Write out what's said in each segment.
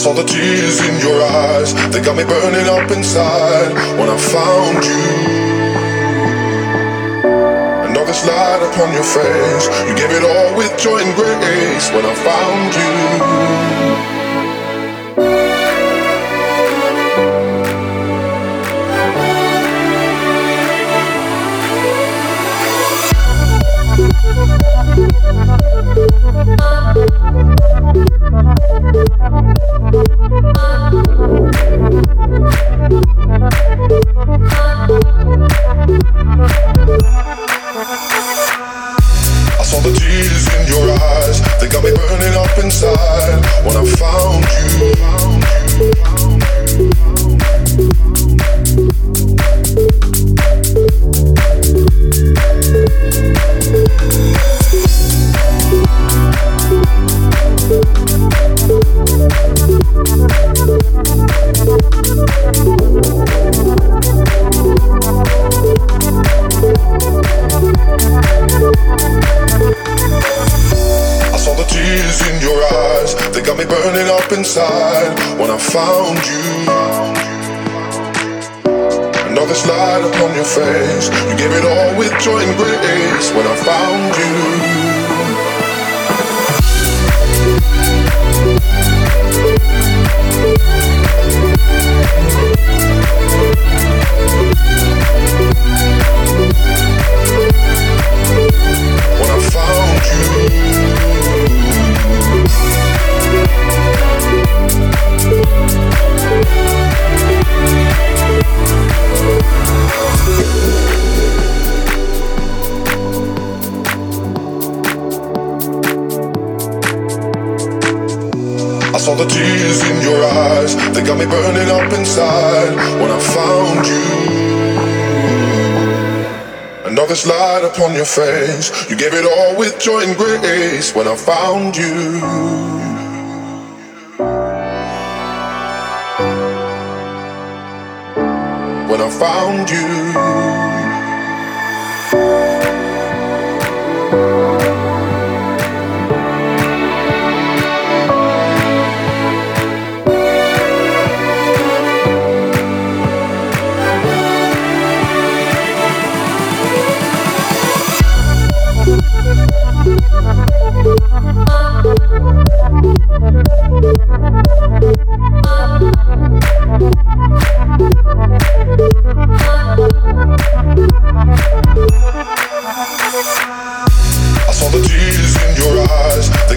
saw the tears in your eyes. They got me burning up inside when I found you first light upon your face. You gave it all with joy and grace when I found you. all the tears in your eyes. They got me burning up inside when I found you. And all this light upon your face, you gave it all with joy and grace when I found you. when I found you.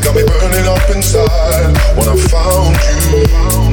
got me burning up inside when I found you.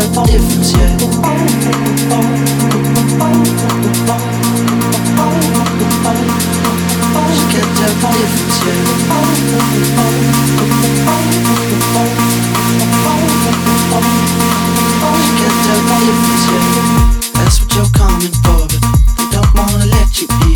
seule différence, can tell the difference, yeah. She tell the difference. That's what you're coming for, but they don't wanna let you in.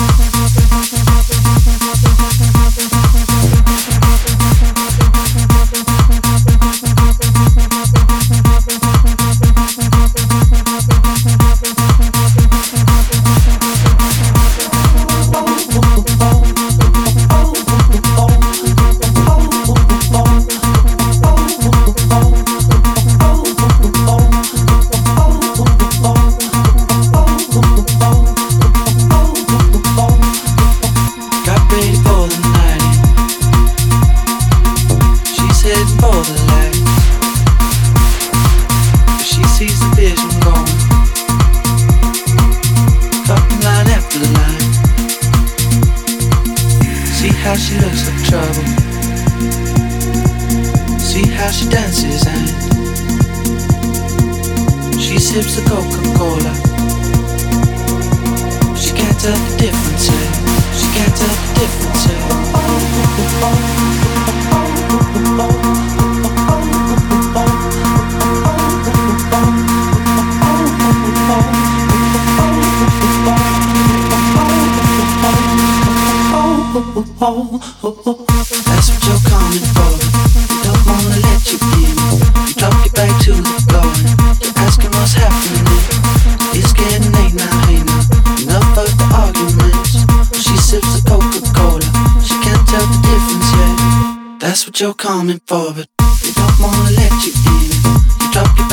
how she dances and she sips the Coca-Cola. She can't tell the difference. Yeah. She can't tell the difference. Yeah. oh, oh, oh, oh. you're coming for, but We don't wanna let you in. You drop your